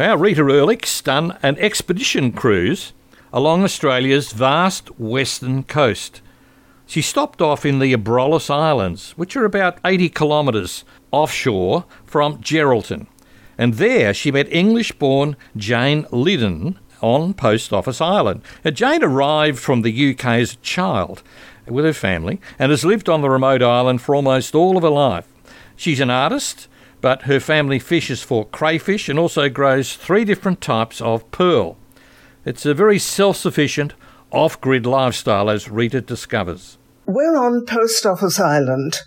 Our Rita Erlich's done an expedition cruise along Australia's vast western coast. She stopped off in the Abrolhos Islands, which are about 80 kilometres offshore from Geraldton. And there she met English born Jane Liddon on Post Office Island. Now, Jane arrived from the UK as a child with her family and has lived on the remote island for almost all of her life. She's an artist, but her family fishes for crayfish and also grows three different types of pearl. It's a very self sufficient, off grid lifestyle, as Rita discovers. We're on Post Office Island,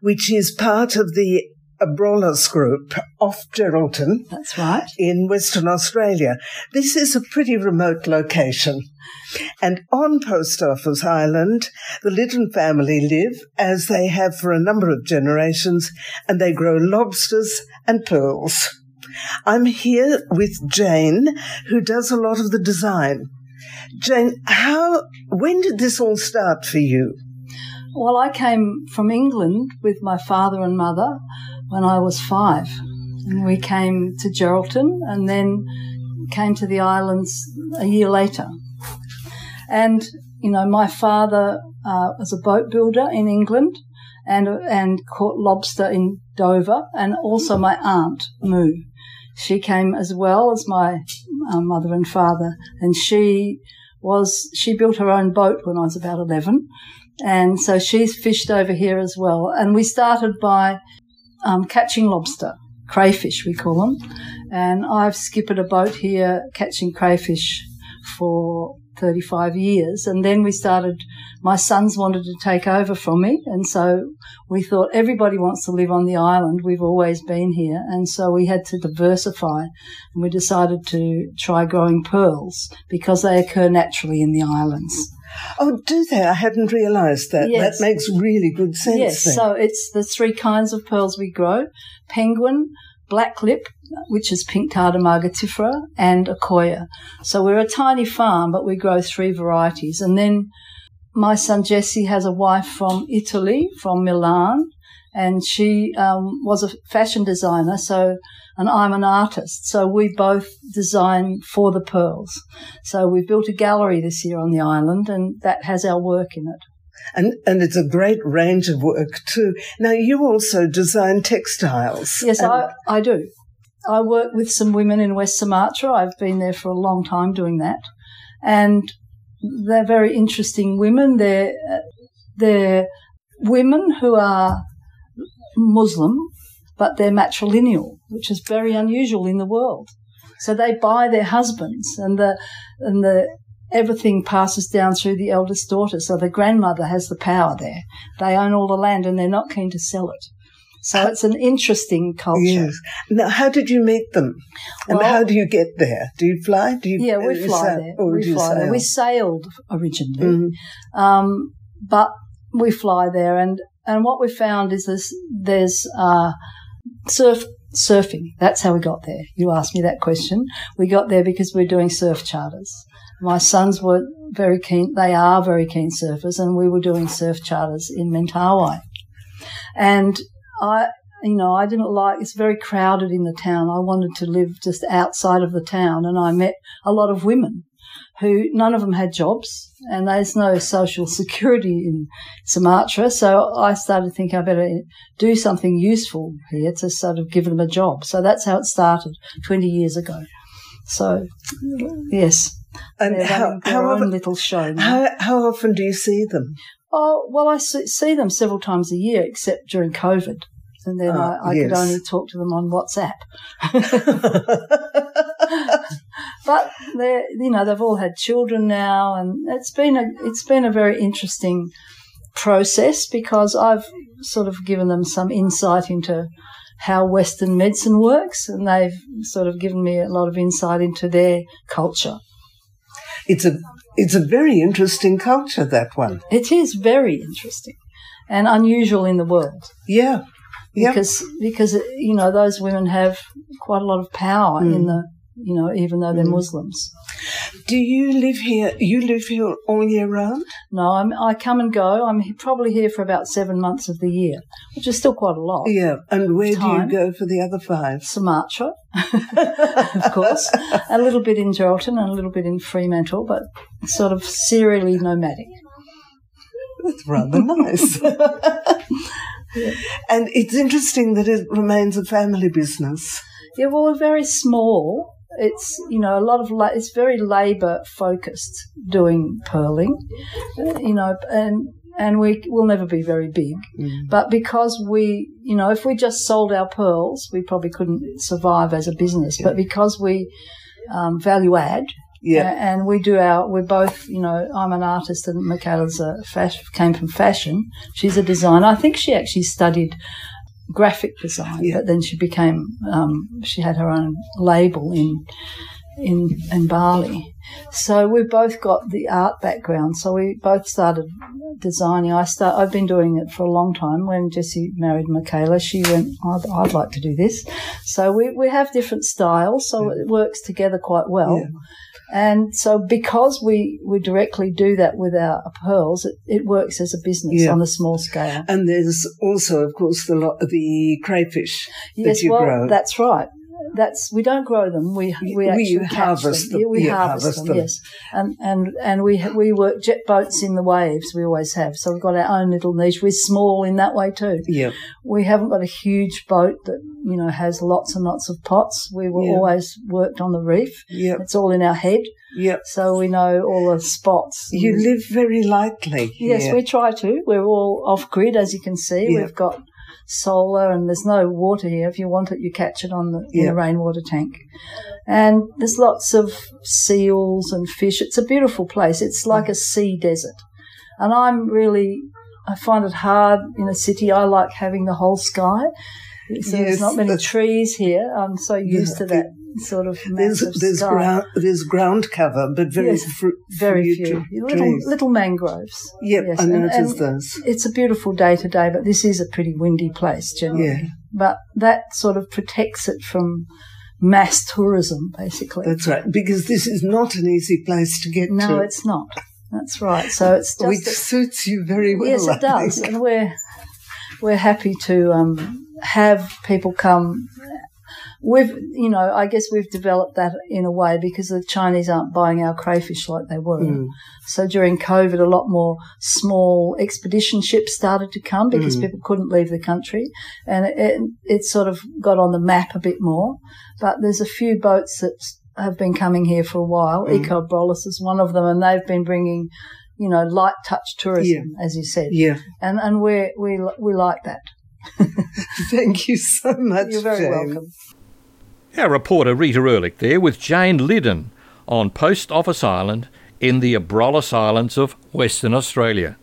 which is part of the Abrolhos Group off Geraldton. That's right. In Western Australia. This is a pretty remote location. And on Post Office Island, the Liddon family live as they have for a number of generations, and they grow lobsters and pearls. I'm here with Jane, who does a lot of the design. Jane, how, when did this all start for you? Well, I came from England with my father and mother when I was five. And we came to Geraldton and then came to the islands a year later. And, you know, my father uh, was a boat builder in England and, and caught lobster in Dover, and also my aunt, Moo. She came as well as my uh, mother and father, and she was, she built her own boat when I was about 11. And so she's fished over here as well. And we started by um, catching lobster, crayfish we call them. And I've skippered a boat here catching crayfish for 35 years. And then we started, my sons wanted to take over from me. And so we thought everybody wants to live on the island. We've always been here. And so we had to diversify and we decided to try growing pearls because they occur naturally in the islands. Oh, do they? I hadn't realised that. Yes. That makes really good sense. Yes, then. so it's the three kinds of pearls we grow penguin, black lip, which is pink Pinctada margaritifera, and Akoya. So we're a tiny farm, but we grow three varieties. And then my son Jesse has a wife from Italy, from Milan, and she um, was a fashion designer. So and I'm an artist. So we both design for the pearls. So we've built a gallery this year on the island and that has our work in it. And, and it's a great range of work too. Now you also design textiles. Yes, I, I do. I work with some women in West Sumatra. I've been there for a long time doing that. And they're very interesting women. They're, they're women who are Muslim but they're matrilineal, which is very unusual in the world. So they buy their husbands and the, and the, everything passes down through the eldest daughter. So the grandmother has the power there. They own all the land and they're not keen to sell it. So it's an interesting culture. Yes. Now, how did you meet them? And well, how do you get there? Do you fly? Do you? Yeah, we fly sail, there. we fly there. We sailed originally, mm-hmm. um, but we fly there, and and what we found is this: there's uh, surf surfing. That's how we got there. You asked me that question. We got there because we're doing surf charters. My sons were very keen. They are very keen surfers, and we were doing surf charters in Mentawai. And I, you know, I didn't like. It's very crowded in the town. I wanted to live just outside of the town, and I met a lot of women who none of them had jobs and there's no social security in Sumatra. So I started thinking I better do something useful here to sort of give them a job. So that's how it started 20 years ago. So, yes. And how, how often, little show. How, how often do you see them? Oh, well, I see them several times a year, except during COVID and then ah, I, I yes. could only talk to them on WhatsApp. but they you know, they've all had children now, and it's been a it's been a very interesting process because I've sort of given them some insight into how Western medicine works, and they've sort of given me a lot of insight into their culture. It's a it's a very interesting culture, that one. It is very interesting and unusual in the world. Yeah, because because you know those women have quite a lot of power mm. in the you know, even though they're mm-hmm. Muslims. Do you live here? You live here all year round? No, I'm, I come and go. I'm probably here for about seven months of the year, which is still quite a lot. Yeah. And where Time. do you go for the other five? Sumatra, of course, a little bit in Geraldton and a little bit in Fremantle, but sort of serially nomadic. That's rather nice. And it's interesting that it remains a family business. Yeah, well, we're very small. It's you know a lot of la- it's very labour focused doing pearling, uh, you know, and and we will never be very big. But because we, you know, if we just sold our pearls, we probably couldn't survive as a business. But because we um, value add, Yeah. a- and we do our, we're both, you know, I'm an artist and Michaela's a came from fashion. She's a designer. I think she actually studied graphic design, Yeah. but then she became, um, she had her own label in, in, in Bali. So we've both got the art background. So we both started designing. I start, I've been doing it for a long time. When Jesse married Michaela, she went, I'd, I'd like to do this. So we, we have different styles. So it works together quite well. Yeah. And so because we, we directly do that with our pearls, it, it works as a business Yeah. on a small scale. And there's also, of course, the the crayfish Yes, that you well, grow. that's right. That's we don't grow them. We we actually catch harvest them. Yeah, we Yeah, harvest, harvest them, them. Yes, and and and we we work jet boats in the waves. We always have. So we've got our own little niche. We're small in that way too. yeah. We haven't got a huge boat that you know has lots and lots of pots. We were Yeah. always worked on the reef. Yeah. It's all in our head, Yeah. so we know all the spots. You live very lightly. Yes, we try to. We're all off grid, as you can see. We've got solar, and there's no water here. If you want it, you catch it on the in Yeah. a rainwater tank. And there's lots of seals and fish. It's a beautiful place. It's like a sea desert. And I'm really, I find it hard in a city. I like having the whole sky. So Yes, there's not many trees here. I'm so used to that sort of There's massive there's sky. ground there's ground cover, but very Yes, fru- Very few. Little, little mangroves. Yep, Yes, I and- noticed those. It's a beautiful day today, but this is a pretty windy place generally. Yeah. But that sort of protects it from mass tourism, basically. That's right, because this is not an easy place to get no, to, it's not. That's right. So it's just which a- suits you very well. yes, I it does, think. and we're we're happy to um, have people come. We've, you know, I guess we've developed that in a way because the Chinese aren't buying our crayfish like they were. Mm. So during COVID, a lot more small expedition ships started to come because Mm. people couldn't leave the country, and it, it, it sort of got on the map a bit more. But there's a few boats that have been coming here for a while. Mm. Eco Abrolhos is one of them, and they've been bringing, you know, light touch tourism, as you said, Yeah, and and we we we like that. thank you so much. You're very Jane. welcome. Our reporter Rita Erlich there with Jane Liddon on Post Office Island in the Abrolhos Islands of Western Australia.